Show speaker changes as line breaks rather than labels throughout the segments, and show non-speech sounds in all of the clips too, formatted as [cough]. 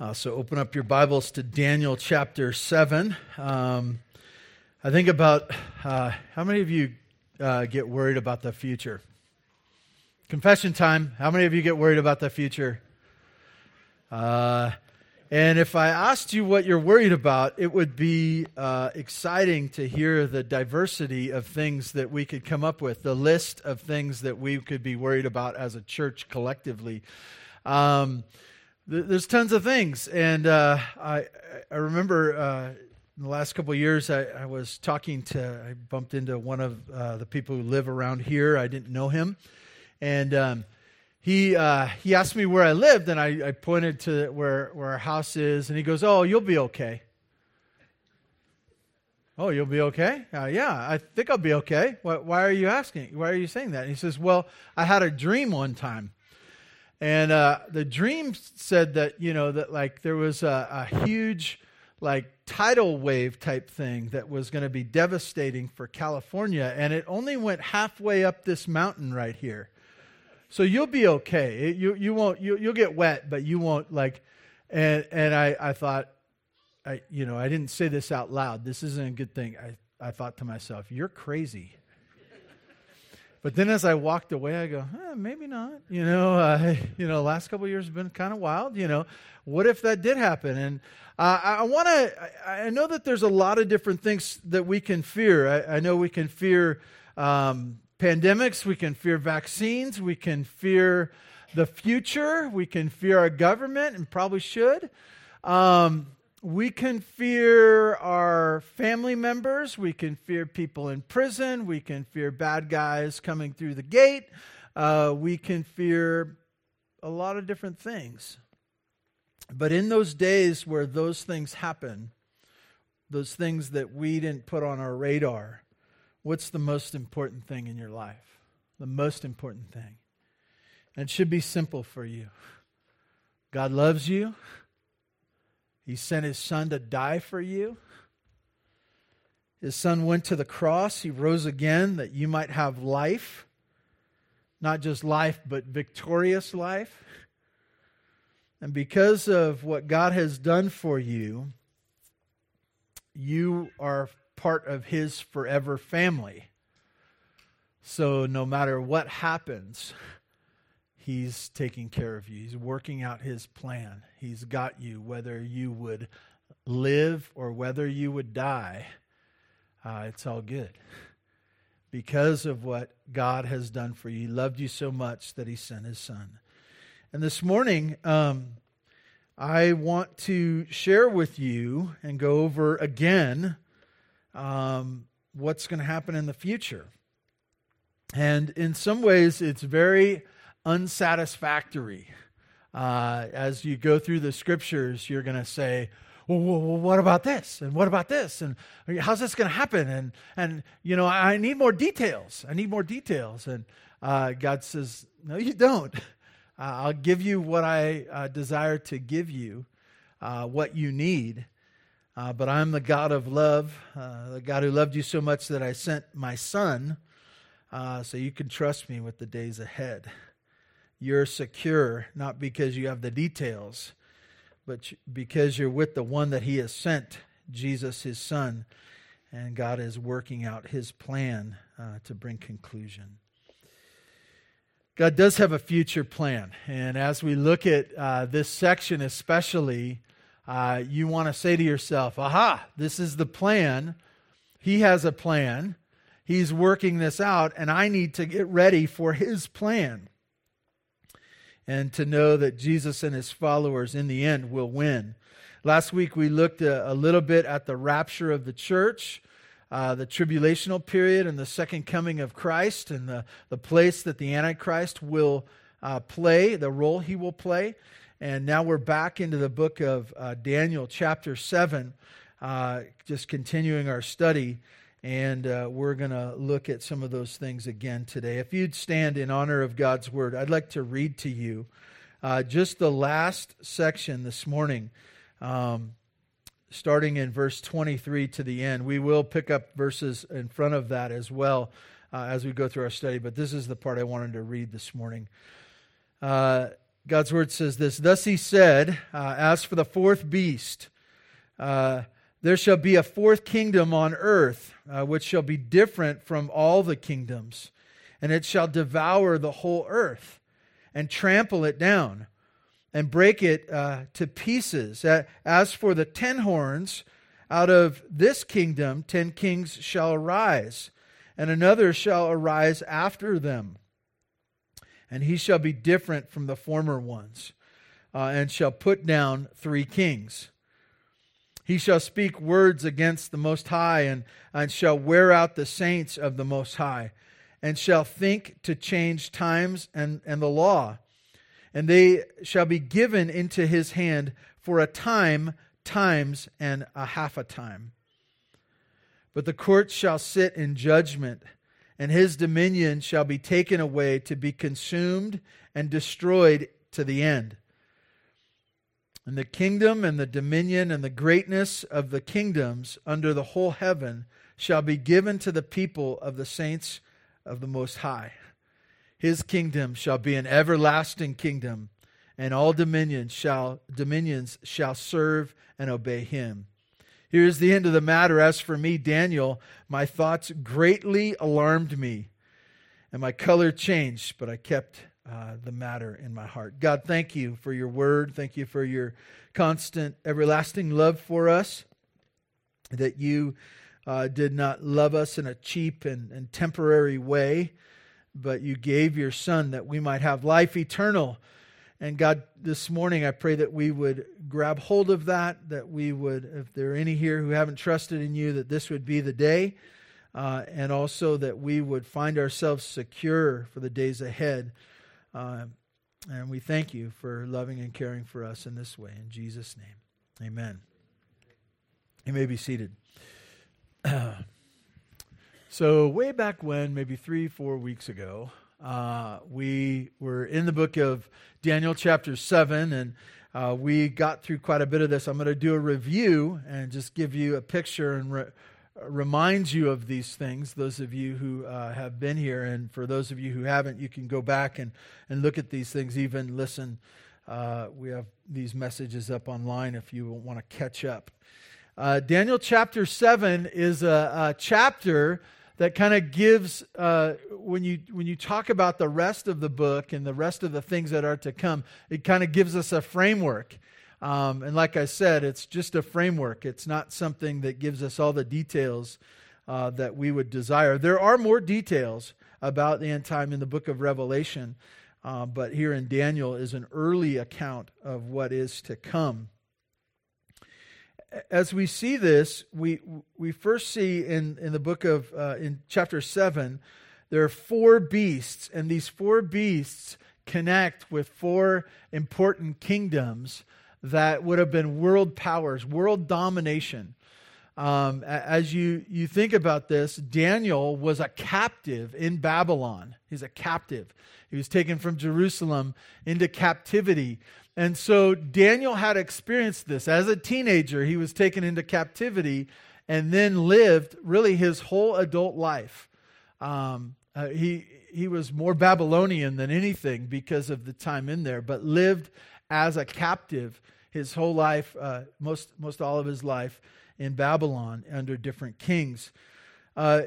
Uh, so open up your Bibles to Daniel chapter 7. Um, I think about uh, how many of you uh, get worried about the future? Confession time. How many of you get worried about the future? Uh, and if I asked you what you're worried about, it would be uh, exciting to hear the diversity of things that we could come up with, the list of things that we could be worried about as a church collectively. Um, there's tons of things, and uh, I I remember uh, in the last couple of years I, I, was talking to I bumped into one of uh, the people who live around here. I didn't know him, and um, he uh, he asked me where I lived, and I, I pointed to where where our house is, and he goes, "Oh, you'll be okay." Oh, you'll be okay? Uh, yeah, I think I'll be okay. Why, why are you asking? Why are you saying that? And he says, Well, I had a dream one time and uh, the dream said that, you know, that like there was a, a huge, like tidal wave type thing that was going to be devastating for California. And it only went halfway up this mountain right here. So you'll be okay. It, you, you won't, you, you'll get wet, but you won't like, and, and I, I thought, I, you know, I didn't say this out loud. This isn't a good thing. I, I thought to myself, you're crazy. But then as I walked away, I go, eh, maybe not. You know, [laughs] uh, you know, last couple years have been kind of wild. You know, what if that did happen? And uh, I, I want to. I, I know that there's a lot of different things that we can fear. I, I know we can fear um, pandemics. We can fear vaccines. We can fear the future. We can fear our government, and probably should. Um, we can fear our family members. We can fear people in prison. We can fear bad guys coming through the gate. Uh, we can fear a lot of different things. But in those days where those things happen, those things that we didn't put on our radar, what's the most important thing in your life? The most important thing. And it should be simple for you. God loves you. He sent his son to die for you. His son went to the cross. He rose again that you might have life. Not just life, but victorious life. And because of what God has done for you, you are part of his forever family. So no matter what happens, He's taking care of you. He's working out his plan. He's got you, whether you would live or whether you would die. Uh, it's all good. Because of what God has done for you. He loved you so much that he sent his son. And this morning, um, I want to share with you and go over again um, what's going to happen in the future. And in some ways, it's very unsatisfactory. Uh, as you go through the scriptures, you're going to say, well, what about this? And what about this? And how's this going to happen? And, and, you know, I need more details. I need more details. And uh, God says, no, you don't. Uh, I'll give you what I uh, desire to give you, uh, what you need. Uh, but I'm the God of love, the God who loved you so much that I sent my son so you can trust me with the days ahead you're secure, not because you have the details, but because you're with the one that He has sent, Jesus, His Son, and God is working out His plan uh, to bring conclusion. God does have a future plan. And as we look at uh, this section, especially, uh, you want to say to yourself, aha, this is the plan. He has a plan. He's working this out, and I need to get ready for his plan and to know that Jesus and his followers in the end will win. Last week we looked a, a little bit at the rapture of the church, uh, the tribulational period, and the second coming of Christ, and the, the place that the Antichrist will uh, play, the role he will play. And now we're back into the book of uh, Daniel, chapter 7, uh, just continuing our study. And uh, we're going to look at some of those things again today. If you'd stand in honor of God's word, I'd like to read to you uh, just the last section this morning, um, starting in verse 23 to the end. We will pick up verses in front of that as well uh, as we go through our study, but this is the part I wanted to read this morning. Uh, God's word says this Thus he said, uh, As for the fourth beast, uh, there shall be a fourth kingdom on earth, uh, which shall be different from all the kingdoms, and it shall devour the whole earth and trample it down and break it uh, to pieces. As for the ten horns, out of this kingdom ten kings shall arise, and another shall arise after them. And he shall be different from the former ones, uh, and shall put down three kings. He shall speak words against the Most High, and, and shall wear out the saints of the Most High, and shall think to change times and, and the law. And they shall be given into his hand for a time, times, and a half a time. But the court shall sit in judgment, and his dominion shall be taken away to be consumed and destroyed to the end. And the kingdom and the dominion and the greatness of the kingdoms under the whole heaven shall be given to the people of the saints of the Most High. His kingdom shall be an everlasting kingdom, and all dominions shall dominions shall serve and obey him. Here's the end of the matter. As for me, Daniel, my thoughts greatly alarmed me, and my color changed, but I kept uh, the matter in my heart. God, thank you for your word. Thank you for your constant, everlasting love for us. That you uh, did not love us in a cheap and, and temporary way, but you gave your Son that we might have life eternal. And God, this morning I pray that we would grab hold of that, that we would, if there are any here who haven't trusted in you, that this would be the day, uh, and also that we would find ourselves secure for the days ahead. Uh, and we thank you for loving and caring for us in this way. In Jesus' name, amen. You may be seated. [clears throat] so, way back when, maybe three, four weeks ago, uh, we were in the book of Daniel, chapter 7, and uh, we got through quite a bit of this. I'm going to do a review and just give you a picture and re- reminds you of these things, those of you who uh, have been here. And for those of you who haven't, you can go back and, and look at these things, even listen. Uh, we have these messages up online if you want to catch up. Uh, Daniel chapter 7 is a, a chapter that kind of gives, uh, when, you, when you talk about the rest of the book and the rest of the things that are to come, it kind of gives us a framework. Um, and like I said, it's just a framework. It's not something that gives us all the details uh, that we would desire. There are more details about the end time in the book of Revelation, uh, but here in Daniel is an early account of what is to come. As we see this, we, we first see in, in the book of, uh, in chapter 7, there are four beasts, and these four beasts connect with four important kingdoms that would have been world powers, world domination. Um, as you, you think about this, Daniel was a captive in Babylon. He's a captive. He was taken from Jerusalem into captivity. And so Daniel had experienced this. As a teenager, he was taken into captivity and then lived really his whole adult life. Um, uh, he, he was more Babylonian than anything because of the time in there, but lived as a captive his whole life, uh, most, most all of his life in Babylon under different kings. Uh,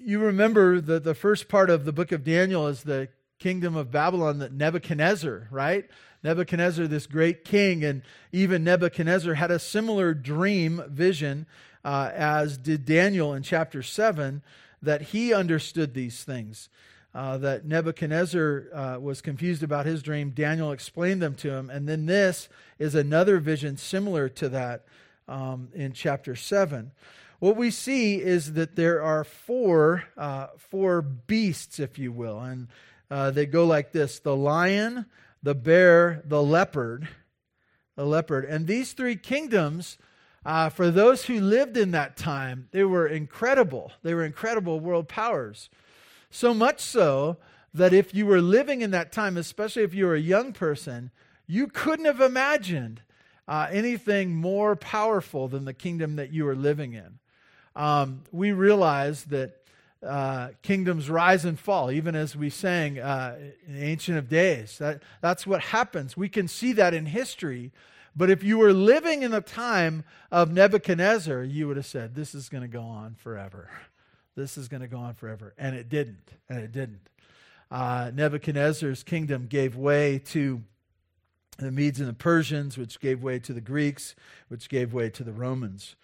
you remember the, the first part of the book of Daniel is the kingdom of Babylon that Nebuchadnezzar, right? Nebuchadnezzar, this great king, and even Nebuchadnezzar had a similar dream vision uh, as did Daniel in chapter 7, that he understood these things uh, that Nebuchadnezzar uh, was confused about his dream. Daniel explained them to him. And then this is another vision similar to that um, in chapter 7. What we see is that there are four, uh, four beasts, if you will, and uh, they go like this the lion, the bear, the leopard, the leopard. And these three kingdoms. Uh, for those who lived in that time, they were incredible. They were incredible world powers. So much so that if you were living in that time, especially if you were a young person, you couldn't have imagined uh, anything more powerful than the kingdom that you were living in. Um, we realize that uh, kingdoms rise and fall, even as we sang uh, in Ancient of Days. That, that's what happens. We can see that in history. But if you were living in the time of Nebuchadnezzar, you would have said, This is going to go on forever. This is going to go on forever. And it didn't. And it didn't. Uh, Nebuchadnezzar's kingdom gave way to the Medes and the Persians, which gave way to the Greeks, which gave way to the Romans.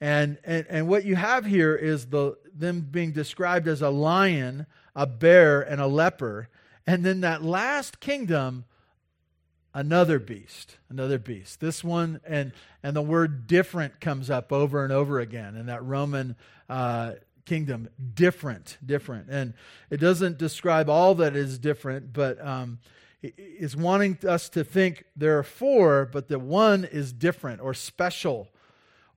And, and, and what you have here is the, them being described as a lion, a bear, and a leper. And then that last kingdom, another beast, another beast. This one, and, and the word different comes up over and over again in that Roman uh, kingdom. Different, different. And it doesn't describe all that is different, but um, is wanting us to think there are four, but the one is different or special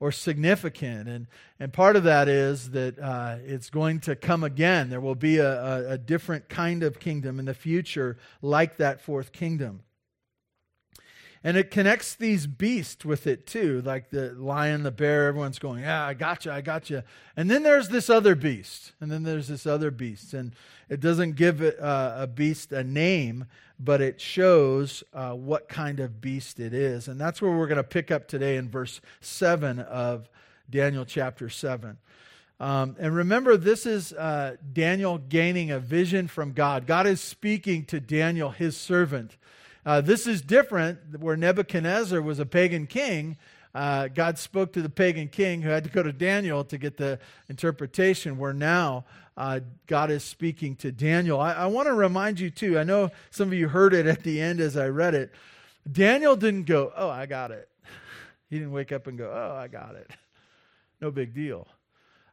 or significant. And, and part of that is that uh, it's going to come again. There will be a, a, a different kind of kingdom in the future, like that fourth kingdom. And it connects these beasts with it too, like the lion, the bear. Everyone's going, Yeah, I got you, I got you. And then there's this other beast. And then there's this other beast. And it doesn't give it, uh, a beast a name, but it shows uh, what kind of beast it is. And that's where we're going to pick up today in verse 7 of Daniel chapter 7. Um, and remember, this is uh, Daniel gaining a vision from God. God is speaking to Daniel, his servant. Uh, this is different where Nebuchadnezzar was a pagan king. Uh, God spoke to the pagan king who had to go to Daniel to get the interpretation, where now uh, God is speaking to Daniel. I, I want to remind you, too, I know some of you heard it at the end as I read it. Daniel didn't go, Oh, I got it. He didn't wake up and go, Oh, I got it. No big deal.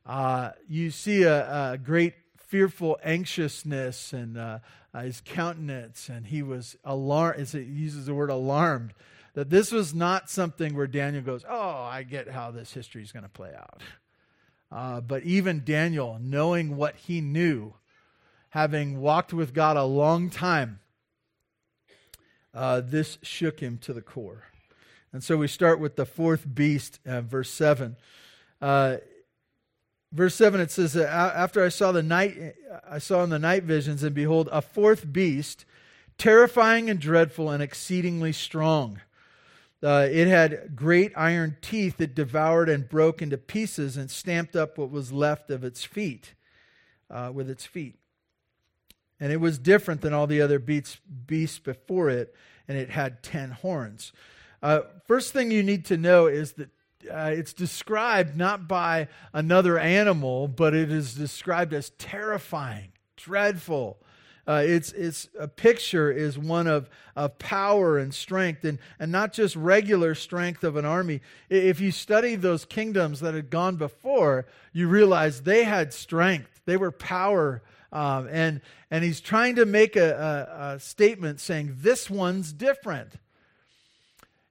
Uh, you see a, a, great fearful anxiousness and uh, uh, his countenance, and he was alarmed. It uses the word alarmed. That this was not something where Daniel goes, "Oh, I get how this history is going to play out." Uh, but even Daniel, knowing what he knew, having walked with God a long time, uh, this shook him to the core. And so we start with the fourth beast, uh, verse 7. Verse 7 it says after i saw the night i saw in the night visions and behold a fourth beast terrifying and dreadful and exceedingly strong. Uh, it had great iron teeth that devoured and broke into pieces and stamped up what was left of its feet uh, with its feet. And it was different than all the other beasts, beasts before it and it had ten horns. Uh, first thing you need to know is that uh, it's described not by another animal, but it is described as terrifying, dreadful. Uh, it's, it's a picture is one of, of power and strength and, and not just regular strength of an army. If you study those kingdoms that had gone before you realize they had strength. They were power um, and, and he's trying to make a, a, a statement saying this one's different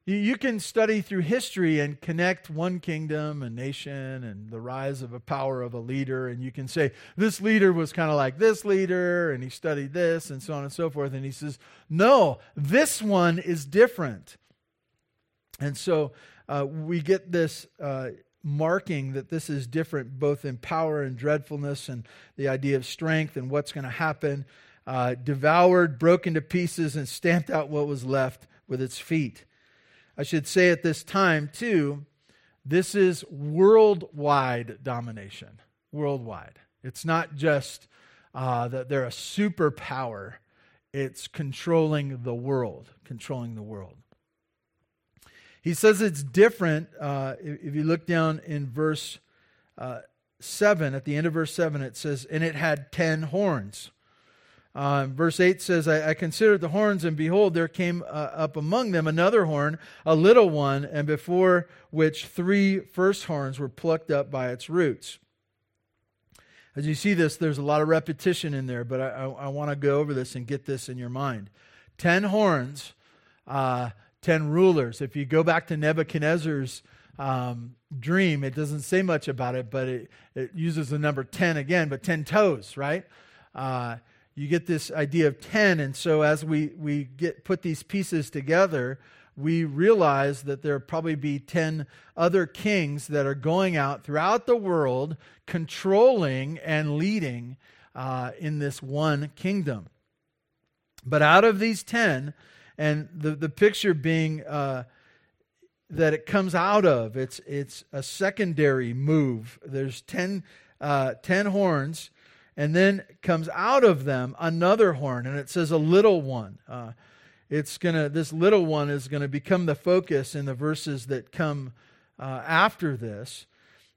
you can study through history and connect one kingdom, a nation, and the rise of a power of a leader. And you can say, this leader was kind of like this leader, and he studied this, and so on and so forth. And he says, no, this one is different. And so uh, we get this uh, marking that this is different, both in power and dreadfulness, and the idea of strength and what's going to happen. Uh, devoured, broken to pieces, and stamped out what was left with its feet. I should say at this time, too, this is worldwide domination. Worldwide. It's not just uh, that they're a superpower, it's controlling the world. Controlling the world. He says it's different. Uh, if you look down in verse uh, 7, at the end of verse 7, it says, And it had ten horns. Uh, verse 8 says, I, I, considered the horns, and behold, there came uh, up among them another horn, a little one, and before which three first horns were plucked up by its roots. As you see this, there's a lot of repetition in there, but I, I, I want to go over this and get this in your mind. Ten horns, uh, ten rulers. If you go back to Nebuchadnezzar's um, dream, it doesn't say much about it, but it, it uses the number 10 again, but 10 toes, right? You get this idea of 10 and so as we, we get put these pieces together we realize that there probably be 10 other kings that are going out throughout the world, controlling and leading uh, in this one kingdom. But out of these 10, and the, the picture being uh, that it comes out of, it's, it's a secondary move. There's 10, uh, 10 horns, and then comes out of them another horn, and it says a little one. Uh, it's gonna this little one is to become the focus in the verses that come uh, after this.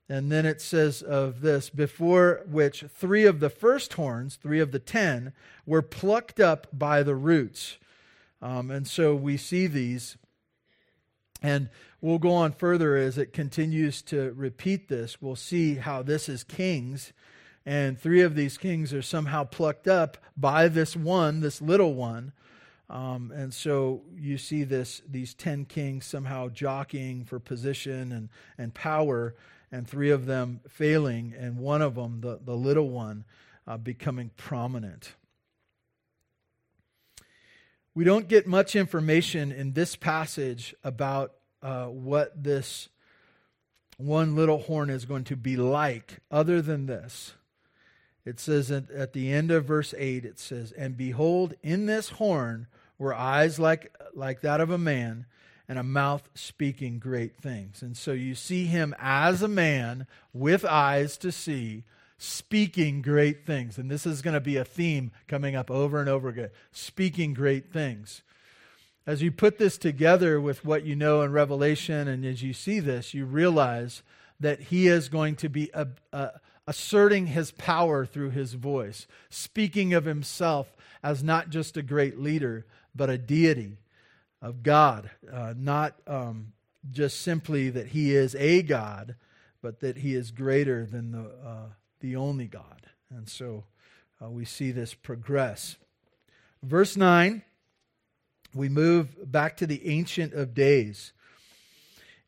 And then it says of this before which three of the first horns three of the ten were plucked up by the roots. Um, and so we see these. And we'll go on further as it continues to repeat this. We'll see how this is kings and three of these kings are somehow plucked up by this one this little one um, and so you see this these ten kings somehow jockeying for position and, and power, and three of them failing, and one of them, the, the little one, uh, becoming prominent. We don't get much information in this passage about uh, what this one little horn is going to be like, other than this. It says at, the end of verse 8, it says, And behold, in this horn were eyes like, like that of a man and a mouth speaking great things. And so you see him as a man with eyes to see, speaking great things. And this is going to be a theme coming up over and over again speaking great things. As you put this together with what you know in Revelation, and as you see this, you realize that he is going to be a, a, asserting his power through his voice, speaking of himself as not just a great leader, but a deity of God, uh, not um, just simply that he is a God, but that he is greater than the, uh, the only God. And so uh, we see this progress. Verse 9, we move back to the Ancient of Days.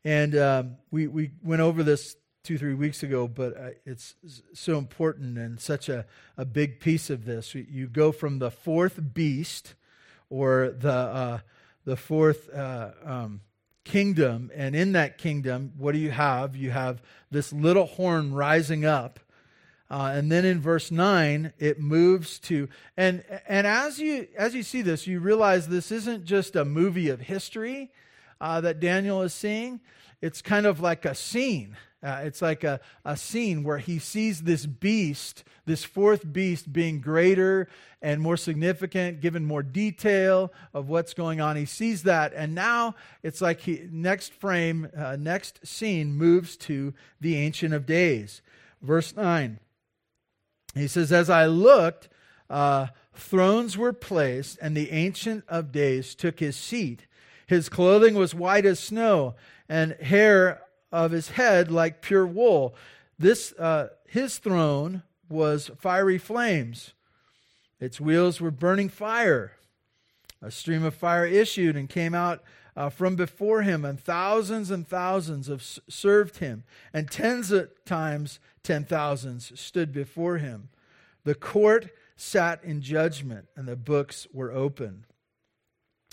And um, we, we went over this two, three weeks ago, but uh, it's so important and such a, a big piece of this. You go from the fourth beast or the, uh, the fourth uh, um, kingdom. And in that kingdom, what do you have? You have this little horn rising up. Uh, and then in verse 9 it moves to and and as you as you see this you realize this isn't just a movie of history uh, that daniel is seeing it's kind of like a scene uh, it's like a, a scene where he sees this beast, this fourth beast, being greater and more significant, given more detail of what's going on. He sees that, and now it's like he, next frame, uh, next scene moves to the Ancient of Days. Verse 9. He says, As I looked, uh, thrones were placed, and the Ancient of Days took his seat. His clothing was white as snow, and hair of his head like pure wool. This, uh, his throne was fiery flames. Its wheels were burning fire. A stream of fire issued and came out uh, from before him, and thousands and thousands of served him, and tens of times ten thousands stood before him. The court sat in judgment, and the books were open.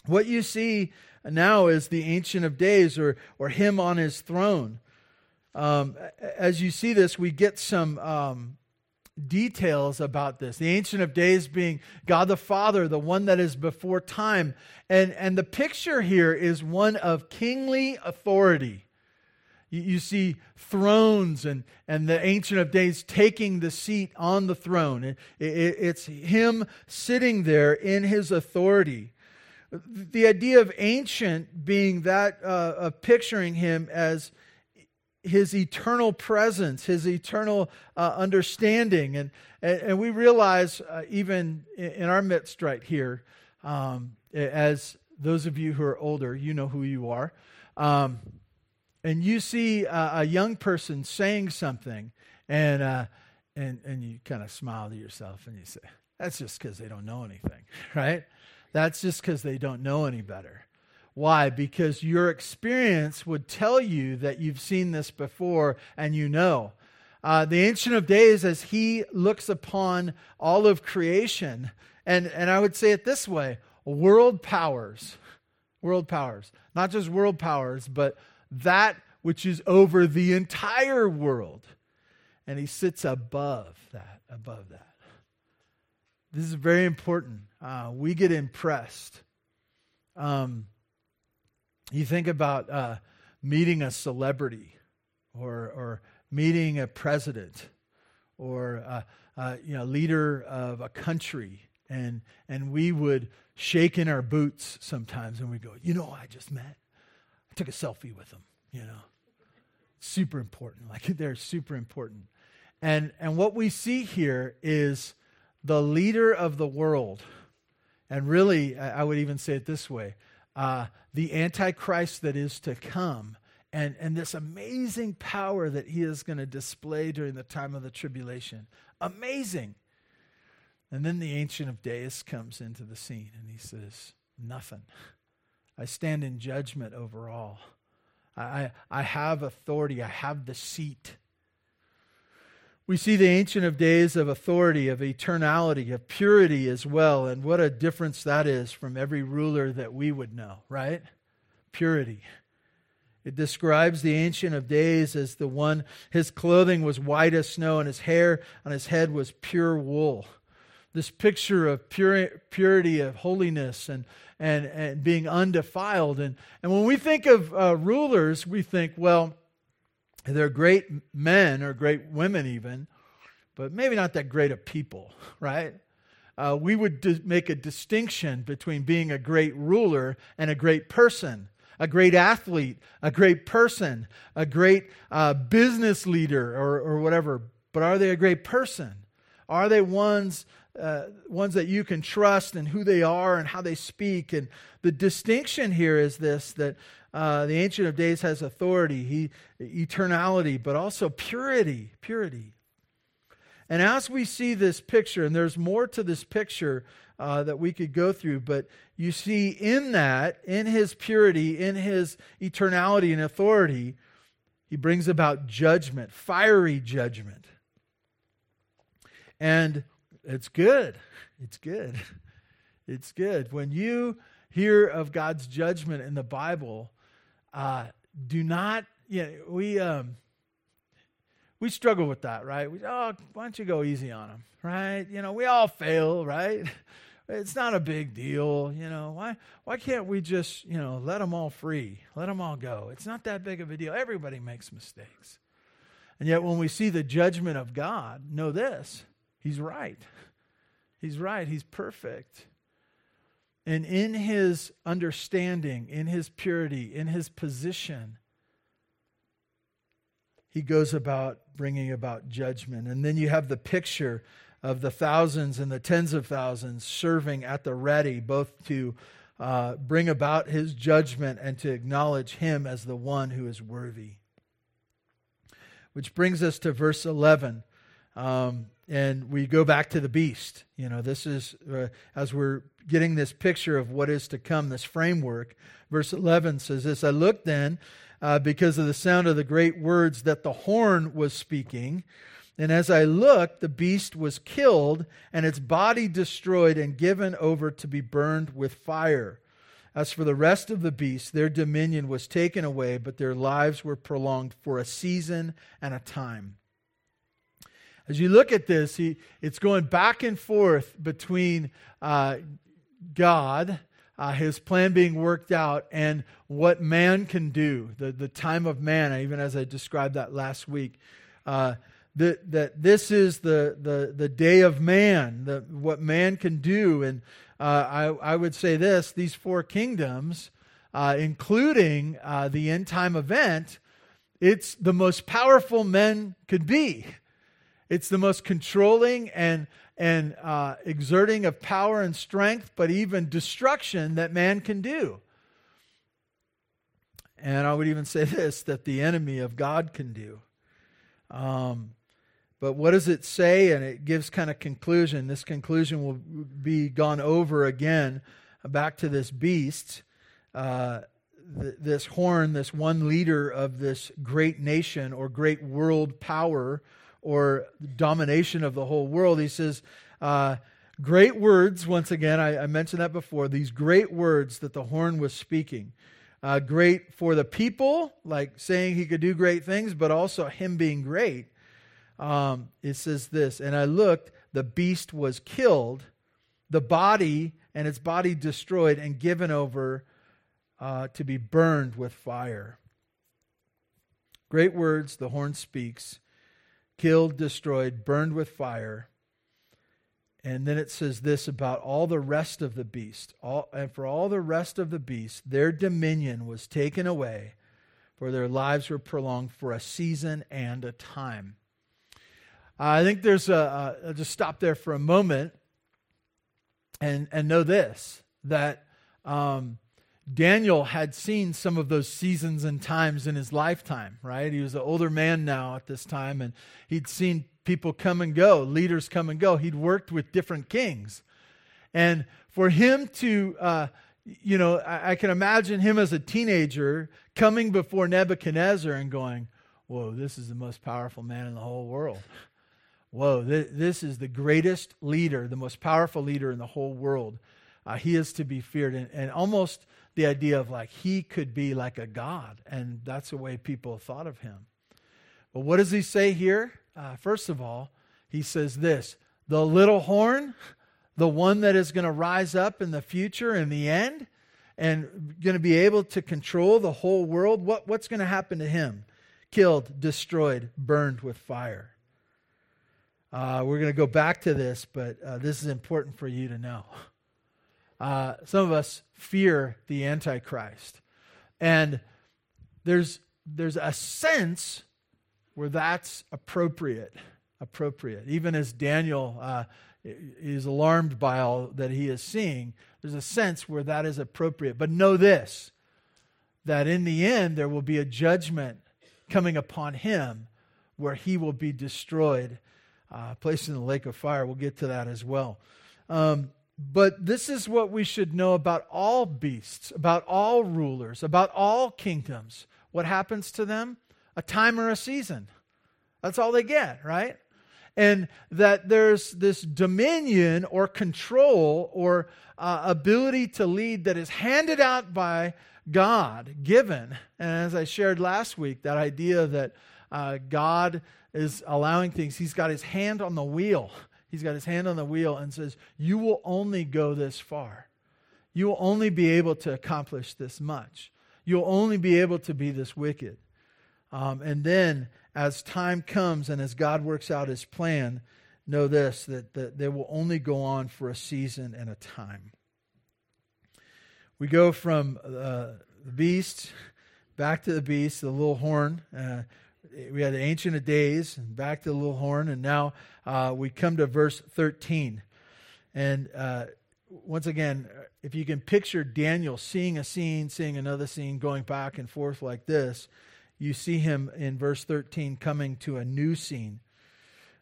What you see now is the Ancient of Days or, or him on his throne. Um, as you see this, we get some um, details about this. The Ancient of Days being God the Father, the one that is before time. And, and the picture here is one of kingly authority. You, you see thrones and, and the Ancient of Days taking the seat on the throne. It, it, it's him sitting there in his authority. The idea of ancient being that uh, of picturing him as his eternal presence, his eternal uh, understanding. And, and, we realize, uh, even in our midst right here, um, as those of you who are older, you know who you are. Um, and you see a, a, young person saying something, and, uh, and, and you kind of smile to yourself and you say, that's just because they don't know anything, [laughs] right? That's just because they don't know any better. Why? Because your experience would tell you that you've seen this before and you know. Uh, the Ancient of Days, as he looks upon all of creation, and, and I would say it this way world powers, World powers. Not just world powers, but that which is over the entire world. And he sits above that, above that. This is very important. Uh, we get impressed. Um, you think about uh, meeting a celebrity or, or meeting a president or a, a you know, leader of a country, and, and we would shake in our boots sometimes and we go, you know, I just met. I took a selfie with them, you know. Super important. Like [laughs] they're super important. And, and what we see here is the leader of the world, and really, I would even say it this way uh, the Antichrist that is to come, and, and this amazing power that he is going to display during the time of the tribulation. Amazing. And then the Ancient of Days comes into the scene and he says, Nothing. I stand in judgment over all. I, I have authority, I have the seat. We see the Ancient of Days of authority, of eternality, of purity as well. And what a difference that is from every ruler that we would know, right? Purity. It describes the Ancient of Days as the one, his clothing was white as snow, and his hair on his head was pure wool. This picture of purity, of holiness, and, and, and being undefiled. And, and when we think of uh, rulers, we think, well, they're great men or great women, even, but maybe not that great of people, [laughs] right? Uh, we would di- make a distinction between being a great ruler and a great person, a great athlete, a great person, a great uh, business leader, or, or whatever. But are they a great person? Are they ones uh, ones that you can trust and who they are and how they speak. And the distinction here is this that uh, the Ancient of Days has authority, he, eternality, but also purity. Purity. And as we see this picture, and there's more to this picture uh, that we could go through, but you see in that, in his purity, in his eternality and authority, he brings about judgment, fiery judgment. And it's good. It's good. [laughs] It's good. When you hear of God's judgment in the Bible, uh, do not, know, we, um, we struggle with that, right? We, oh, why don't you go easy on them, right? You know, we all fail, right? [laughs] It's not a big deal, you know. Why why can't we just, you know, let them all free? Let them all go. It's not that big of a deal. Everybody makes mistakes. And yet when we see the judgment of God, know this, he's right. He's right. He's perfect. And in his understanding, in his purity, in his position, he goes about bringing about judgment. And then you have the picture of the thousands and the tens of thousands serving at the ready, both to uh, bring about his judgment and to acknowledge him as the one who is worthy. Which brings us to verse 11. Um, and we go back to the beast. You know, this is uh, as we're getting this picture of what is to come, this framework. Verse 11 says this I looked then uh, because of the sound of the great words that the horn was speaking. And as I looked, the beast was killed, and its body destroyed and given over to be burned with fire. As for the rest of the beasts, their dominion was taken away, but their lives were prolonged for a season and a time. As you look at this, he, it's going back and forth between uh, God, uh, his plan being worked out, and what man can do, the, the time of man, even as I described that last week. Uh, that, that this is the, the, the day of man, the, what man can do. And uh, I, I would say this these four kingdoms, uh, including uh, the end time event, it's the most powerful men could be. It's the most controlling and, and uh, exerting of power and strength, but even destruction that man can do. And I would even say this that the enemy of God can do. Um, but what does it say? And it gives kind of conclusion. This conclusion will be gone over again back to this beast, uh, th- this horn, this one leader of this great nation or great world power or domination of the whole world. He says, uh, great words, once again, I, I, mentioned that before, these great words that the horn was speaking. Uh, great for the people, like saying he could do great things, but also him being great. Um, it says this, and I looked, the beast was killed, the body and its body destroyed and given over uh, to be burned with fire. Great words the horn speaks killed, destroyed, burned with fire. And then it says this about all the rest of the beast. All, and for all the rest of the beast, their dominion was taken away, for their lives were prolonged for a season and a time. I think there's a, a, I'll just stop there for a moment and, and know this that um, Daniel had seen some of those seasons and times in his lifetime, right? He was an older man now at this time, and he'd seen people come and go, leaders come and go. He'd worked with different kings. And for him to, uh, you know, I, I can imagine him as a teenager coming before Nebuchadnezzar and going, Whoa, this is the most powerful man in the whole world whoa, th- this is the greatest leader, the most powerful leader in the whole world. Uh, he is to be feared. And, and almost the idea of like he could be like a god. And that's the way people thought of him. But what does he say here? Uh, first of all, he says this the little horn, the one that is going to rise up in the future, in the end, and going to be able to control the whole world, what, what's going to happen to him? Killed, destroyed, burned with fire. Uh, we're going to go back to this, but uh, this is important for you to know. [laughs] Uh, some of us fear the Antichrist. And there's, there's a sense where that's appropriate. Appropriate. Even as Daniel uh, is alarmed by all that he is seeing, there's a sense where that is appropriate. But know this that in the end, there will be a judgment coming upon him where he will be destroyed uh, placed in the lake of fire. We'll get to that as well. Um, but this is what we should know about all beasts, about all rulers, about all kingdoms. What happens to them? A time or a season. That's all they get, right? And that there's this dominion or control or uh, ability to lead that is handed out by God, given. And as I shared last week, that idea that uh, God is allowing things. He's got his hand on the wheel. He's got his hand on the wheel and says, You will only go this far. You will only be able to accomplish this much. You'll only be able to be this wicked. Um, and then, as time comes and as God works out his plan, know this that, that they will only go on for a season and a time. We go from uh, the beast back to the beast, the little horn. Uh, we had the Ancient of Days, and back to the little horn, and now uh, we come to verse 13. And uh, once again, if you can picture Daniel seeing a scene, seeing another scene, going back and forth like this, you see him in verse 13 coming to a new scene.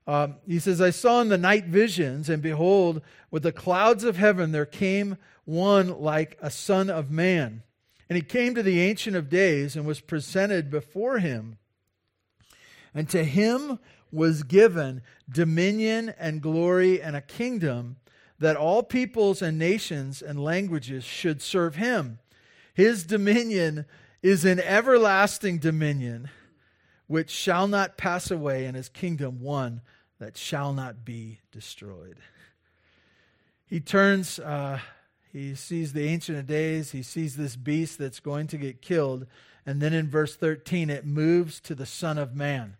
Um, he says, I saw in the night visions, and behold, with the clouds of heaven there came one like a son of man. And he came to the Ancient of Days and was presented before him. And to him was given dominion and glory and a kingdom that all peoples and nations and languages should serve him. His dominion is an everlasting dominion which shall not pass away, and his kingdom one that shall not be destroyed. He turns, uh, he sees the Ancient of Days, he sees this beast that's going to get killed, and then in verse 13 it moves to the Son of Man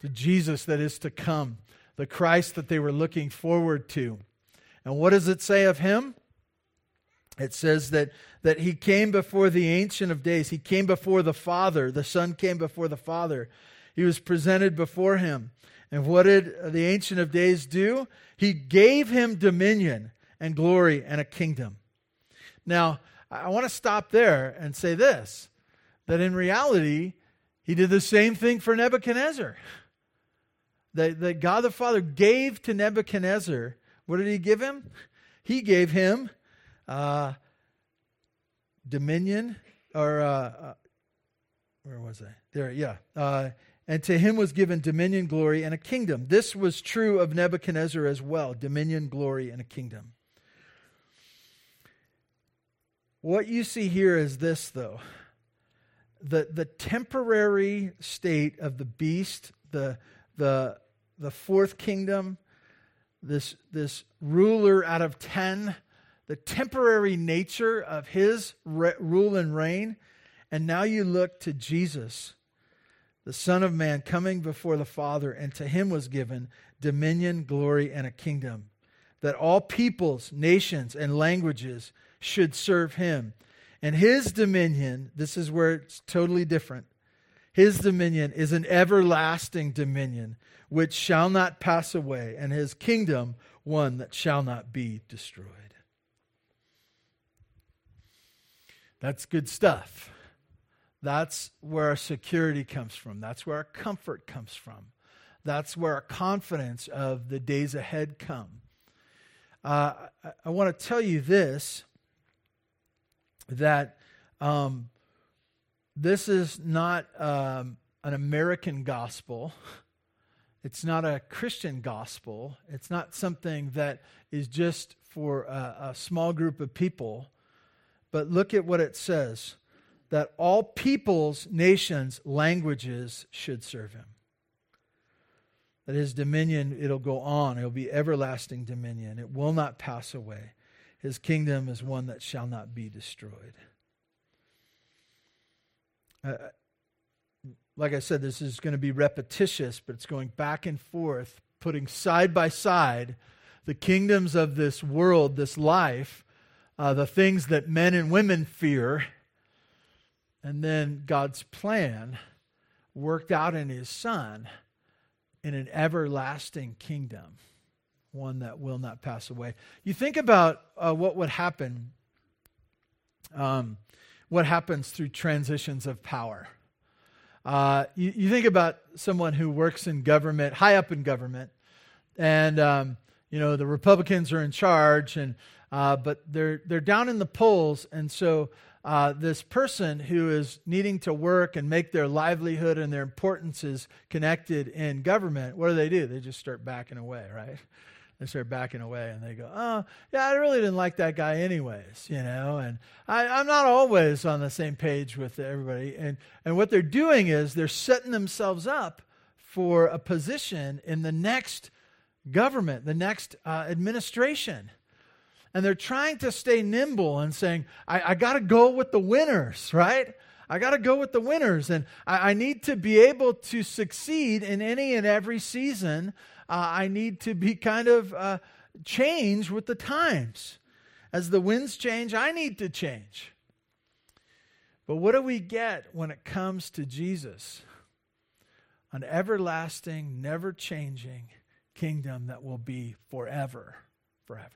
to Jesus that is to come, the Christ that they were looking forward to. And what does it say of him? It says that, that he came before the Ancient of Days. He came before the Father. The Son came before the Father. He was presented before him. And what did the Ancient of Days do? He gave him dominion and glory and a kingdom. Now, I want to stop there and say this that in reality, he did the same thing for Nebuchadnezzar [laughs] that, that God the Father gave to Nebuchadnezzar. What did he give him? He gave him uh, dominion, or uh, uh, where was I? There, yeah. Uh, and to him was given dominion, glory, and a kingdom. This was true of Nebuchadnezzar as well dominion, glory, and a kingdom. What you see here is this, though the, the temporary state of the beast, the, the, the fourth kingdom, this, this ruler out of ten, the temporary nature of his re- rule and reign. And now you look to Jesus, the Son of Man, coming before the Father, and to him was given dominion, glory, and a kingdom, that all peoples, nations, and languages should serve him. And his dominion, this is where it's totally different. His dominion is an everlasting dominion which shall not pass away, and his kingdom one that shall not be destroyed. That's good stuff. That's where our security comes from. That's where our comfort comes from. That's where our confidence of the days ahead come. Uh, I, I want to tell you this that um, this is not um, an American gospel. It's not a Christian gospel. It's not something that is just for a, a small group of people. But look at what it says that all peoples, nations, languages should serve him. That his dominion, it'll go on. It'll be everlasting dominion. It will not pass away. His kingdom is one that shall not be destroyed. Uh, like I said, this is going to be repetitious, but it's going back and forth, putting side by side the kingdoms of this world, this life, uh, the things that men and women fear, and then God's plan worked out in His Son in an everlasting kingdom one that will not pass away. You think about uh, what would happen, um, what happens through transitions of power. Uh, you, you, think about someone who works in government, high up in government, and um, you know the Republicans are in charge, and uh, but they're they're down in the polls, and so uh, this person who is needing to work and make their livelihood and their importance is connected in government. What do they do? They just start backing away, right? They start backing away and they go, oh, yeah, I really didn't like that guy anyways, you know, and I, am not always on the same page with everybody. And, and what they're doing is they're setting themselves up for a position in the next government, the next uh, administration. And they're trying to stay nimble and saying, I, I got to go with the winners, right? I got to go with the winners. And I, I need to be able to succeed in any and every season uh, I need to be kind of uh, change with the times. As the winds change, I need to change. But what do we get when it comes to Jesus? An everlasting, never changing kingdom that will be forever, forever.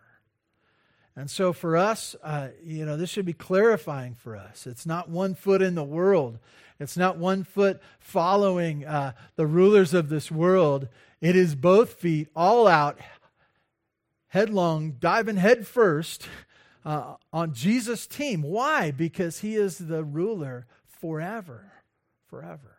And so for us, uh, you know, this should be clarifying for us. It's not one foot in the world, it's not one foot following uh, the rulers of this world. It is both feet, all out, headlong, diving head first uh, on Jesus' team. Why? Because he is the ruler forever. Forever.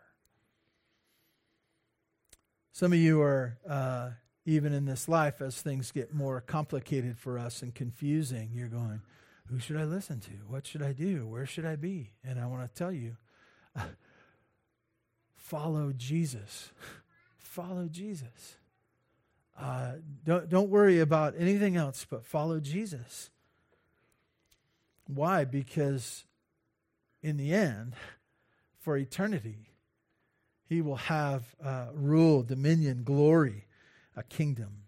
Some of you are, uh, even in this life, as things get more complicated for us and confusing, you're going, who should I listen to? What should I do? Where should I be? And I want to tell you, [laughs] follow Jesus follow Jesus. Uh, don't, don't worry about anything else, but follow Jesus. Why? Because in the end, for eternity, he will have uh, rule, dominion, glory, a kingdom.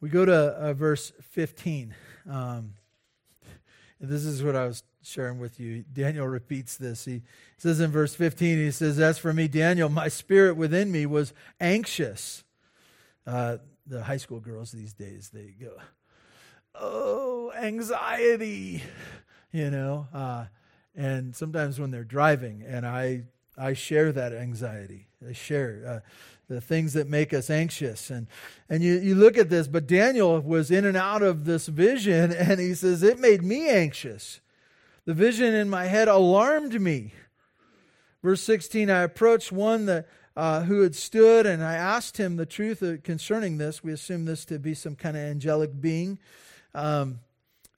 We go to uh, verse 15. Um, this is what I was sharing with you. Daniel repeats this. He says in verse 15, he says, As for me, Daniel, my spirit within me was anxious. Uh, the high school girls these days, they go, Oh, anxiety, you know. Uh, and sometimes when they're driving, and I, I share that anxiety. I share. Uh, the things that make us anxious. And, and you, you look at this, but Daniel was in and out of this vision, [laughs] and he says, It made me anxious. The vision in my head alarmed me. Verse 16 I approached one that, uh, who had stood, and I asked him the truth concerning this. We assume this to be some kind of angelic being. Um,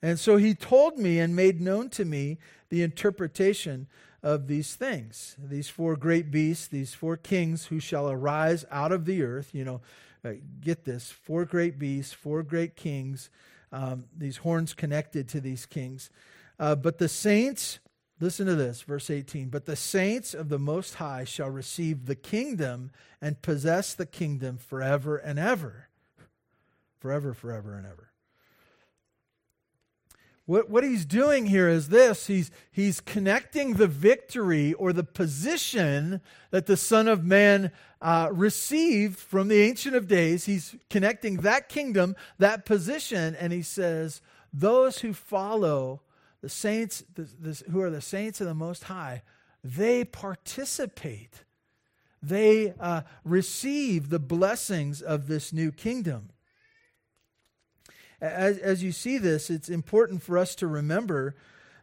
and so he told me and made known to me the interpretation of these things. These four great beasts, these four kings who shall arise out of the earth. You know, uh, get this four great beasts, four great kings, um, these horns connected to these kings. Uh, but the saints, listen to this, verse 18. But the saints of the Most High shall receive the kingdom and possess the kingdom forever and ever. Forever, forever, and ever. What, what he's doing here is this he's, he's connecting the victory or the position that the Son of Man uh, received from the Ancient of Days. He's connecting that kingdom, that position, and he says, Those who follow the saints, the, the, who are the saints of the Most High, they participate. They uh, receive the blessings of this new kingdom as, as you see this, it's important for us to remember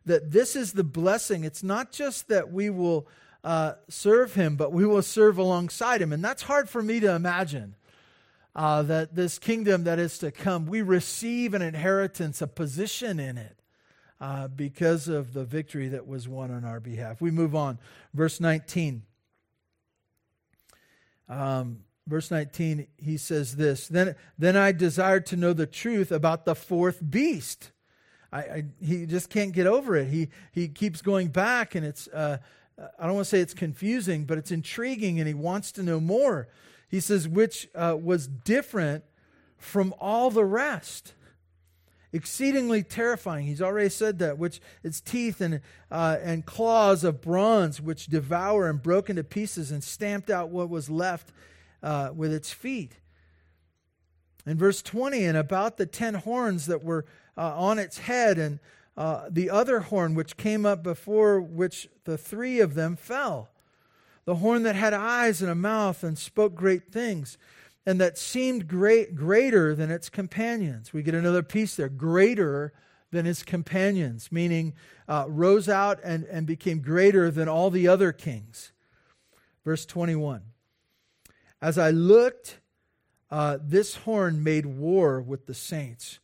that this is the blessing. It's not just that we will uh, serve him, but we will serve alongside him. And that's hard for me to imagine. Uh, that this kingdom that is to come, we receive an inheritance, a position in it, uh, because of the victory that was won on our behalf. We move on. Verse 19. Um, verse 19, he says this Then, then I desired to know the truth about the fourth beast. I, I, he just can't get over it. He, he keeps going back, and it's, uh, I don't want to say it's confusing, but it's intriguing, and he wants to know more. He says, which uh, was different from all the rest. Exceedingly terrifying. He's already said that, which its teeth and, uh, and claws of bronze, which devour and broke into pieces and stamped out what was left uh, with its feet. In verse 20, and about the ten horns that were uh, on its head, and uh, the other horn which came up before which the three of them fell. The horn that had eyes and a mouth and spoke great things, and that seemed great, greater than its companions. We get another piece there greater than his companions, meaning uh, rose out and, and became greater than all the other kings. Verse 21 as I looked, uh, this horn made war with the saints,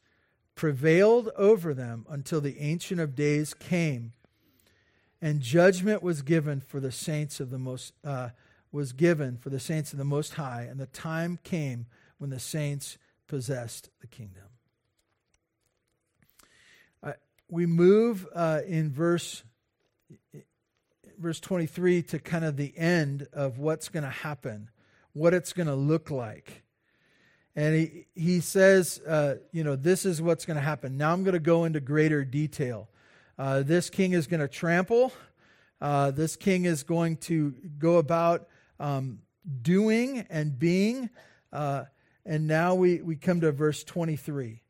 prevailed over them until the Ancient of Days came, and judgment was given for the saints of the most uh, was given for the saints of the Most High, and the time came when the saints possessed the kingdom. Uh, we move uh, in verse verse 23 to kind of the end of what's going to happen what it's going to look like. And he, he says, uh, you know, this is what's going to happen. Now I'm going to go into greater detail. Uh, this king is going to trample. Uh, this king is going to go about um, doing and being. Uh, and now we, we come to verse 23.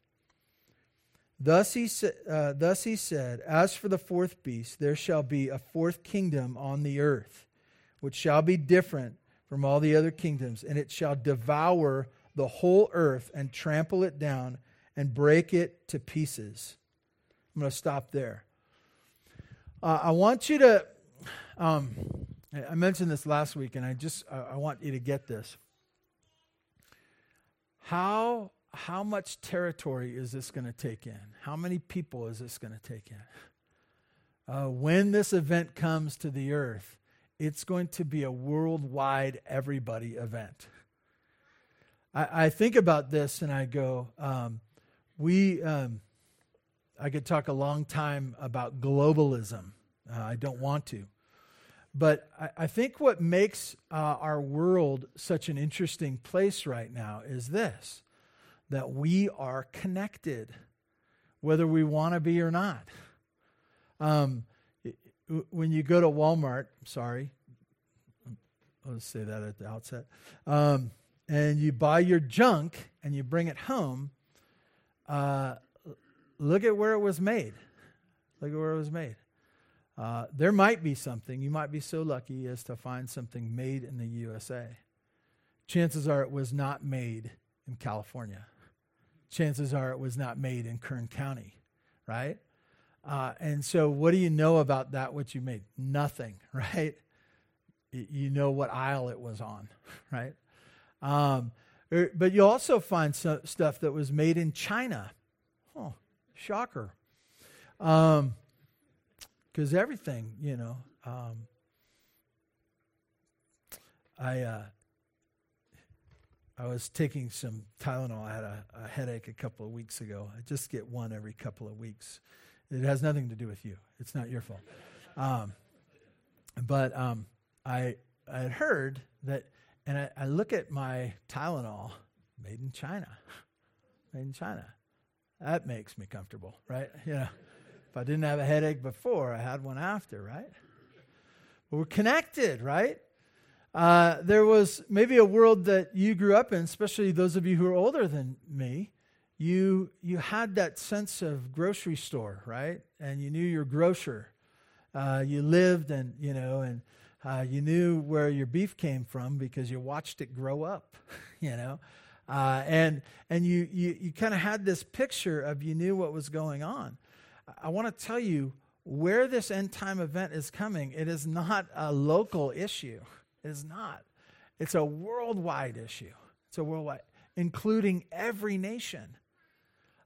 Thus he, sa- uh, thus he said, As for the fourth beast, there shall be a fourth kingdom on the earth, which shall be different from all the other kingdoms, and it shall devour the whole earth and trample it down and break it to pieces. I'm going to stop there. Uh, I want you to. Um, I mentioned this last week, and I just I want you to get this. How how much territory is this going to take in? How many people is this going to take in? Uh, when this event comes to the earth, it's going to be a worldwide everybody event. I, I think about this and I go, um, we, um, I could talk a long time about globalism. Uh, I don't want to. But I, I think what makes uh, our world such an interesting place right now is this that we are connected, whether we want to be or not. Um, when you go to Walmart, sorry, I'll say that at the outset, um, and you buy your junk and you bring it home, uh, look at where it was made. Look at where it was made. Uh, there might be something. You might be so lucky as to find something made in the USA. Chances are it was not made in California. Chances are it was not made in Kern County, right? Uh, and so, what do you know about that which you made? Nothing, [laughs] right? you know what aisle it was on, [laughs] right? Um, er, but you also find stuff that was made in China. Oh, shocker. Because um, everything, you know. Um, I uh, I was taking some Tylenol. I had a, a, headache a couple of weeks ago. I just get one every couple of weeks. It has nothing to do with you. It's not your fault. Um, but um, I I had heard that, and I, I look at my Tylenol, made in China, [laughs] made in China. That makes me comfortable, right? You know, if I didn't have a headache before, I had one after, right? But we're connected, right? Uh, there was maybe a world that you grew up in, especially those of you who are older than me. You you had that sense of grocery store, right? And you knew your grocer. Uh, you lived and you know and uh, you knew where your beef came from because you watched it grow up, [laughs] you know, uh, and and you you, you kind of had this picture of you knew what was going on. I want to tell you where this end time event is coming. It is not a local issue. It is not. It's a worldwide issue. It's a worldwide, including every nation.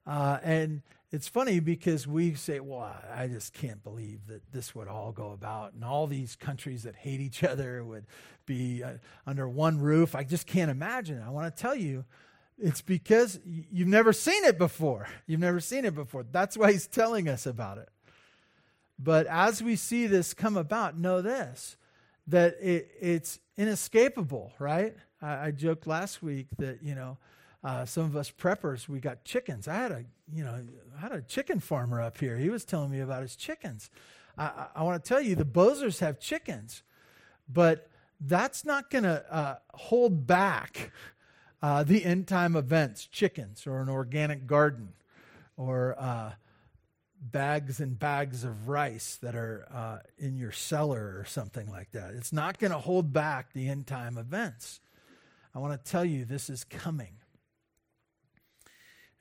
Uh, and it's funny because we say, well, I just can't believe that this would all go about, and all these countries that hate each other would be uh, under one roof. I just can't imagine. I want to tell you, it's because you've never seen it before. [laughs] You've never seen it before. That's why he's telling us about it. But as we see this come about, know this that it, it's inescapable, right? I, I joked last week that, you know, uh, some of us preppers, we got chickens. I had a, you know, I had a chicken farmer up here. He was telling me about his chickens. I, I, I want to tell you, the Bozers have chickens, but that's not going to uh, hold back uh, the end time events, chickens or an organic garden or uh, bags and bags of rice that are uh, in your cellar or something like that. It's not going to hold back the end time events. I want to tell you this is coming.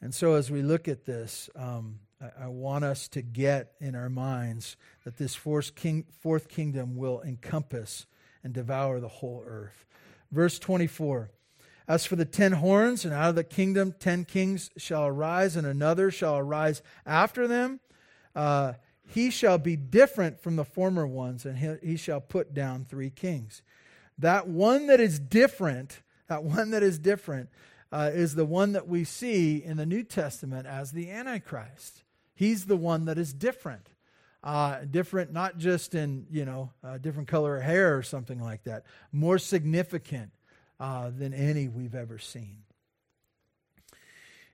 And so, as we look at this, um, I, I, want us to get in our minds that this fourth, king, fourth kingdom will encompass and devour the whole earth. Verse 24 As for the ten horns, and out of the kingdom ten kings shall arise, and another shall arise after them. Uh, he shall be different from the former ones, and he, he shall put down three kings. That one that is different, that one that is different, uh, is the one that we see in the New Testament as the Antichrist. He's the one that is different. Uh, different, not just in, you know, a different color of hair or something like that, more significant uh, than any we've ever seen.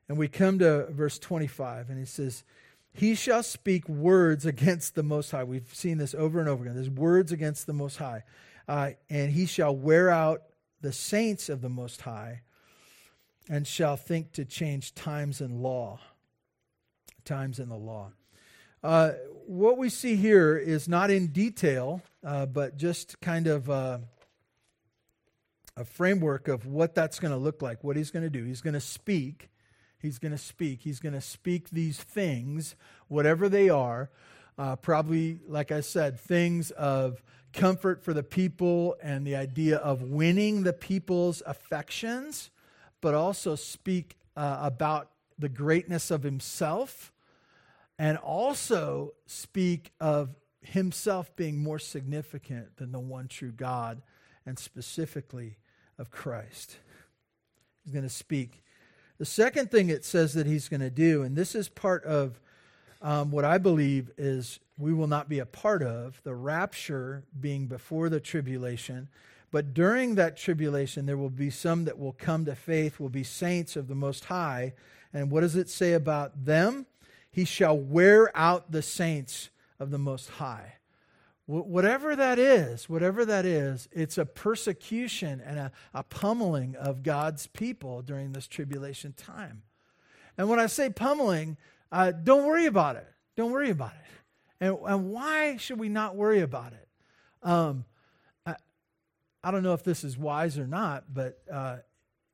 And we come to verse 25, and he says, He shall speak words against the Most High. We've seen this over and over again. There's words against the Most High. Uh, and he shall wear out the saints of the Most High and shall think to change times and law. Times in the law. Uh, what we see here is not in detail, uh, but just kind of uh, a framework of what that's going to look like, what he's going to do. He's going to speak. He's going to speak. He's going to speak these things, whatever they are. Uh, probably, like I said, things of comfort for the people and the idea of winning the people's affections but also speak uh, about the greatness of himself and also speak of himself being more significant than the one true God and specifically of Christ. He's going to speak. The second thing it says that he's going to do, and this is part of um, what I believe is we will not be a part of, the rapture being before the tribulation but during that tribulation, there will be some that will come to faith, will be saints of the Most High. And what does it say about them? He shall wear out the saints of the Most High. Whatever that is, whatever that is, it's a persecution and a, a pummeling of God's people during this tribulation time. And when I say pummeling, uh, don't worry about it. Don't worry about it. And, and why should we not worry about it? Um, I don't know if this is wise or not, but uh,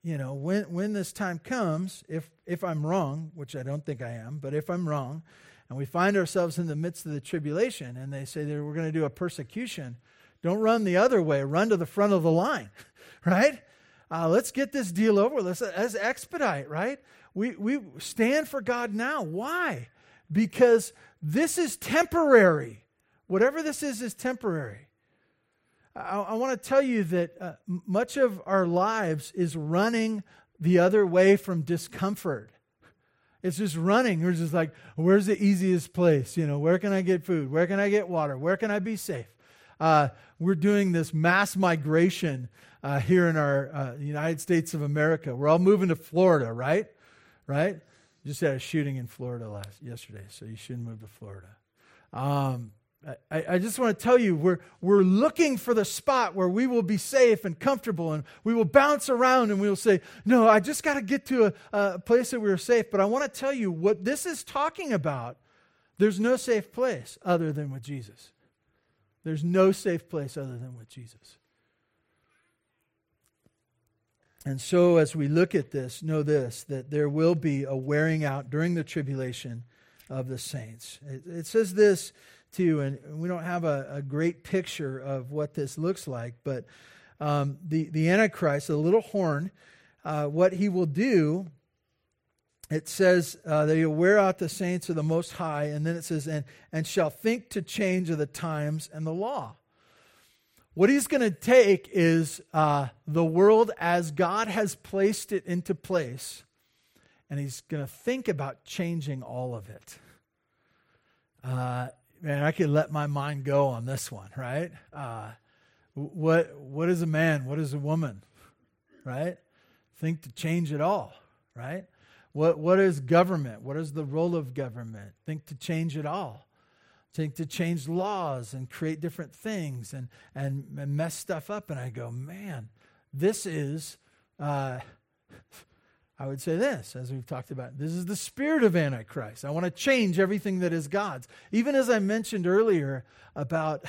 you know, when when this time comes, if if I'm wrong, which I don't think I am, but if I'm wrong, and we find ourselves in the midst of the tribulation, and they say that we're going to do a persecution, Don't run the other way. Run to the front of the line, [laughs] right? Uh, let's get this deal over. Let's, let's expedite, right? We, we stand for God now. Why? Because this is temporary. Whatever this is, is temporary. I, I want to tell you that uh, much of our lives is running the other way from discomfort. It's just running. We're just like, where's the easiest place? You know, where can I get food? Where can I get water? Where can I be safe? Uh, we're doing this mass migration uh, here in our uh, United States of America. We're all moving to Florida, right? Right? Just had a shooting in Florida last yesterday, so you shouldn't move to Florida. Um, I, I, just want to tell you, we're, we're looking for the spot where we will be safe and comfortable, and we will bounce around and we will say, No, I just got to get to a, a place that we're safe. But I want to tell you what this is talking about. There's no safe place other than with Jesus. There's no safe place other than with Jesus. And so, as we look at this, know this that there will be a wearing out during the tribulation of the saints. It, it says this too. And we don't have a, a great picture of what this looks like, but um, the, the Antichrist, the little horn, uh, what he will do, it says uh, that he'll wear out the saints of the Most High, and then it says, and, and shall think to change of the times and the law. What he's going to take is uh, the world as God has placed it into place, and he's going to think about changing all of it. Uh, man, I could let my mind go on this one, right? Uh, what what is a man? What is a woman? Right? Think to change it all, right? What what is government? What is the role of government? Think to change it all. Think to change laws and create different things and and, and mess stuff up. And I go, man, this is uh, I would say this, as we've talked about. This is the spirit of Antichrist. I want to change everything that is God's. Even as I mentioned earlier about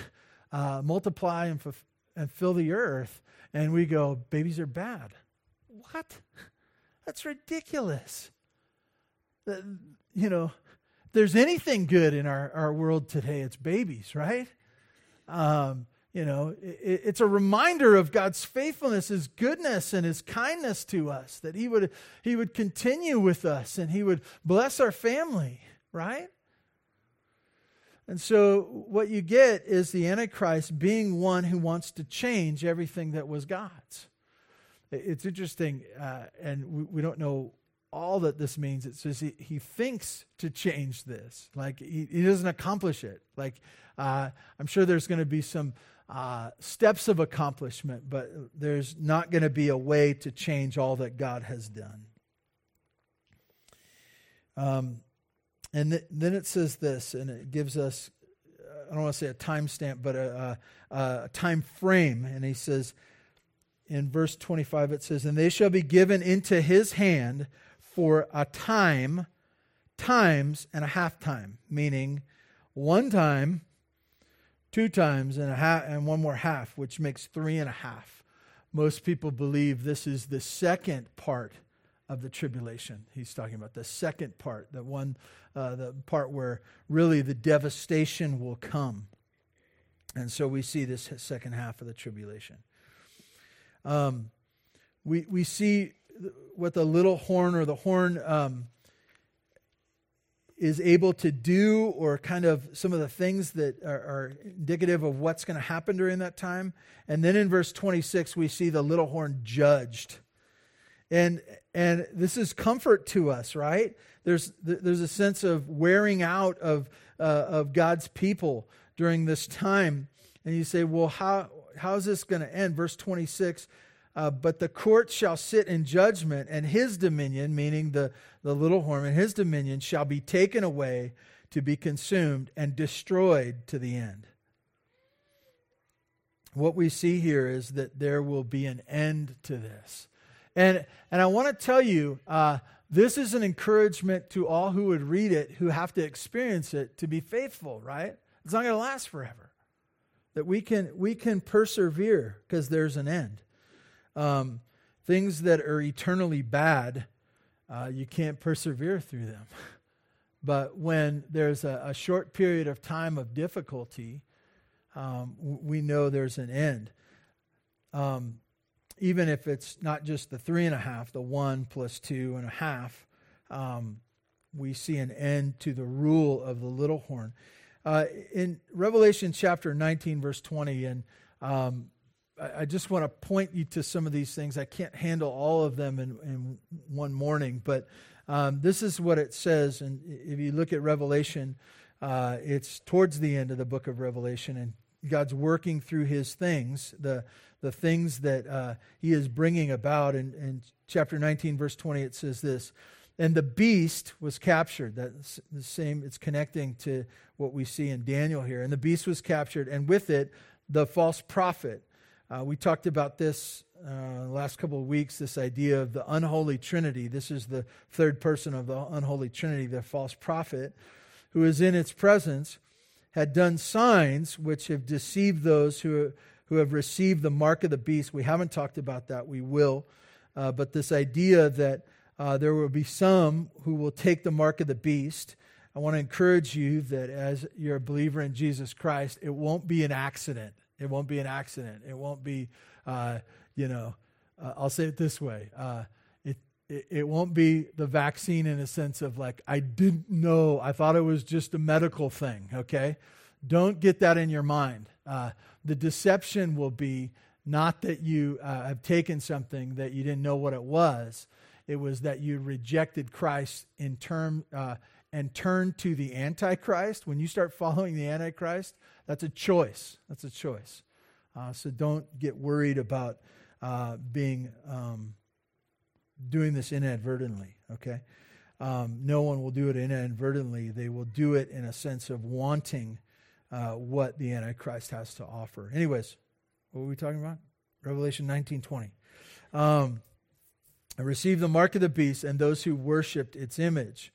uh, multiply and, f- and fill the earth, and we go, babies are bad. What? That's ridiculous. you know, there's anything good in our, our world today, it's babies, right? Um, you know, it, it's a reminder of God's faithfulness, His goodness, and His kindness to us, that He would, he would continue with us and He would bless our family, right? And so, what you get is the Antichrist being one who wants to change everything that was God's. It's interesting, uh, and we, we, don't know all that this means. It says he, he thinks to change this, like he, he doesn't accomplish it. Like, uh, I'm sure there's going to be some uh, steps of accomplishment, but there's not going to be a way to change all that God has done. Um, and th- then it says this, and it gives us, I don't want to say a timestamp, but a, a, a time frame. And he says, in verse 25, it says, And they shall be given into his hand for a time, times, and a half time, meaning one time two times and a half and one more half, which makes three and a half. Most people believe this is the second part of the tribulation. He's talking about the second part, the one, uh, the part where really the devastation will come. And so we see this second half of the tribulation. Um, we we see what the little horn or the horn um, is able to do, or kind of some of the things that are, are indicative of what's going to happen during that time. And then in verse 26, we see the little horn judged. And, and this is comfort to us, right? There's, there's a sense of wearing out of, uh, of God's people during this time. And you say, well, how, how is this going to end? Verse 26 uh, but the court shall sit in judgment, and his dominion, meaning the, the little horn, and his dominion shall be taken away to be consumed and destroyed to the end. What we see here is that there will be an end to this. And, and I want to tell you, uh, this is an encouragement to all who would read it, who have to experience it, to be faithful, right? It's not going to last forever. That we can, we can persevere because there's an end. Um, things that are eternally bad, uh, you can't persevere through them. [laughs] But when there's a, a, short period of time of difficulty, um, we know there's an end. Um, even if it's not just the three and a half, the one plus two and a half, um, we see an end to the rule of the little horn. Uh, in Revelation chapter 19, verse 20, and um, I, just want to point you to some of these things. I can't handle all of them in, in one morning, but um, this is what it says. And if you look at Revelation, uh, it's towards the end of the book of Revelation, and God's working through his things, the, the things that uh, he is bringing about. In, in chapter 19, verse 20, it says this And the beast was captured. That's the same, it's connecting to what we see in Daniel here. And the beast was captured, and with it, the false prophet. Uh, we talked about this uh, last couple of weeks this idea of the unholy trinity. This is the third person of the unholy trinity, the false prophet, who is in its presence had done signs which have deceived those who, who have received the mark of the beast. We haven't talked about that. We will. Uh, but this idea that uh, there will be some who will take the mark of the beast. I want to encourage you that as you're a believer in Jesus Christ, it won't be an accident. It won't be an accident. It won't be, uh, you know, uh, I'll say it this way. Uh, it, it won't be the vaccine in a sense of like, I didn't know, I thought it was just a medical thing, okay? Don't get that in your mind. Uh, the deception will be not that you uh, have taken something that you didn't know what it was, it was that you rejected Christ in term uh, and turn to the Antichrist. When you start following the Antichrist, that's a choice. That's a choice. Uh, so don't get worried about uh, being. Um, doing this inadvertently, okay? Um, no one will do it inadvertently. They will do it in a sense of wanting uh, what the Antichrist has to offer. Anyways, what were we talking about? Revelation 19 20. Um, I received the mark of the beast and those who worshiped its image.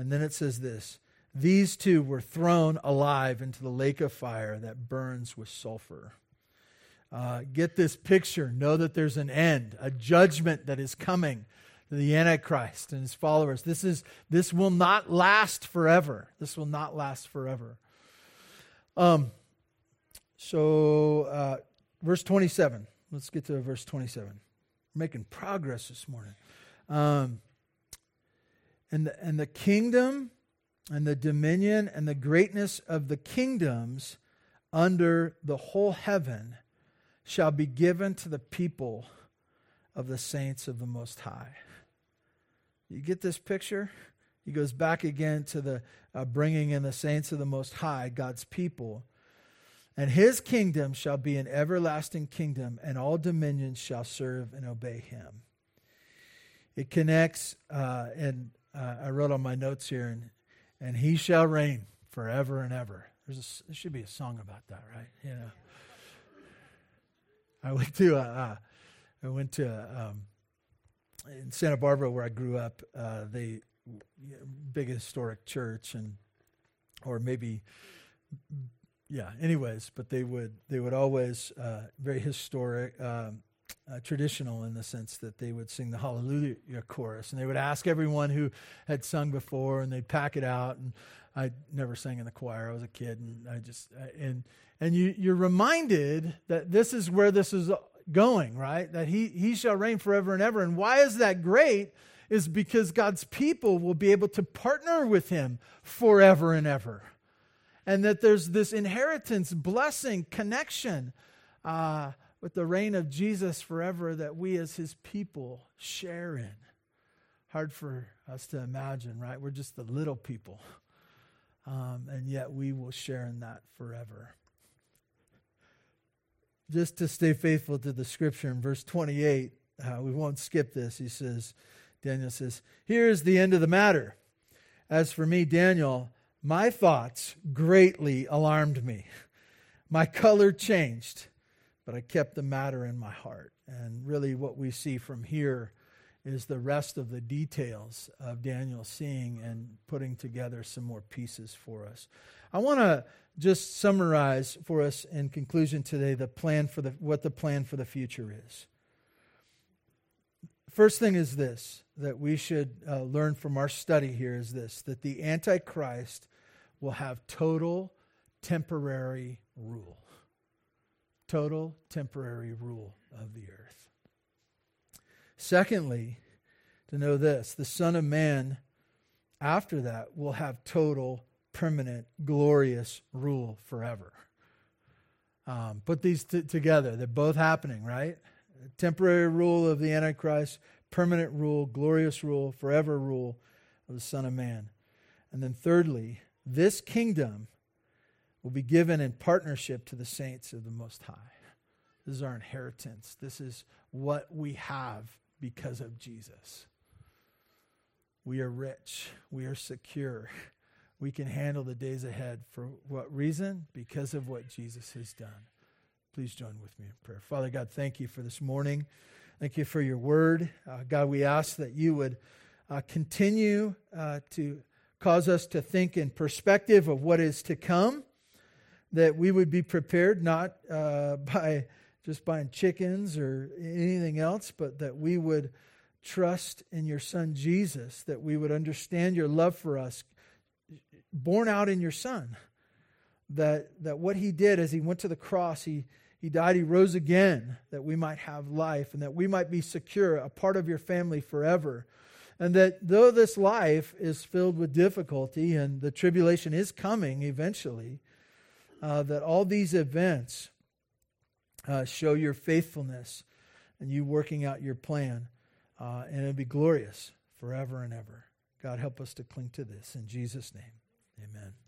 And then it says this These two were thrown alive into the lake of fire that burns with sulfur. Uh, get this picture. Know that there's an end, a judgment that is coming to the Antichrist and his followers. This, is, this will not last forever. This will not last forever. Um, so, uh, verse 27. Let's get to verse 27. We're making progress this morning. Um, and, the, and the kingdom and the dominion and the greatness of the kingdoms under the whole heaven shall be given to the people of the saints of the Most High. You get this picture? He goes back again to the uh, bringing in the saints of the Most High, God's people. And his kingdom shall be an everlasting kingdom, and all dominions shall serve and obey him. It connects, uh, and uh, I wrote on my notes here, and, and he shall reign forever and ever. There's a, there should be a song about that, right? You know. I went to uh, uh, I went to um, in Santa Barbara where I grew up. Uh, they big historic church and or maybe yeah. Anyways, but they would they would always uh, very historic. Um, uh, traditional in the sense that they would sing the Hallelujah chorus, and they would ask everyone who had sung before, and they'd pack it out. And I never sang in the choir; I was a kid, and I just and and you, you're reminded that this is where this is going, right? That he, he shall reign forever and ever. And why is that great? Is because God's people will be able to partner with him forever and ever. And that there's this inheritance, blessing, connection uh, with the reign of Jesus forever that we as his people share in. Hard for us to imagine, right? We're just the little people. Um, and yet we will share in that forever just to stay faithful to the scripture in verse 28, uh, we won't skip this. He says, Daniel says, Here's the end of the matter. As for me, Daniel, my thoughts greatly alarmed me. My color changed, but I kept the matter in my heart. And really, what we see from here is the rest of the details of Daniel seeing and putting together some more pieces for us. I want to just summarize for us in conclusion today the plan for the what the plan for the future is. First thing is this that we should uh, learn from our study here is this that the antichrist will have total temporary rule. Total temporary rule of the earth. Secondly, to know this the Son of Man, after that, will have total, permanent, glorious rule forever. Um, put these t- together. They're both happening, right? Temporary rule of the Antichrist, permanent rule, glorious rule, forever rule of the Son of Man. And then, thirdly, this kingdom will be given in partnership to the saints of the Most High. This is our inheritance. This is what we have because of Jesus. We are rich. We are secure. We can handle the days ahead. For what reason? Because of what Jesus has done. Please join with me in prayer. Father God, thank you for this morning. Thank you for your word. Uh, God, we ask that you would uh, continue uh, to cause us to think in perspective of what is to come, that we would be prepared not uh, [laughs] by just buying chickens or anything else, but that we would trust in your son Jesus, that we would understand your love for us, born out in your son. That, that what he did as he went to the cross, he, he died, he rose again, that we might have life and that we might be secure, a part of your family forever. And that though this life is filled with difficulty and the tribulation is coming eventually, uh, that all these events uh, show your faithfulness and you working out your plan. Uh, and it'll be glorious forever and ever. God, help us to cling to this. In Jesus' name, amen.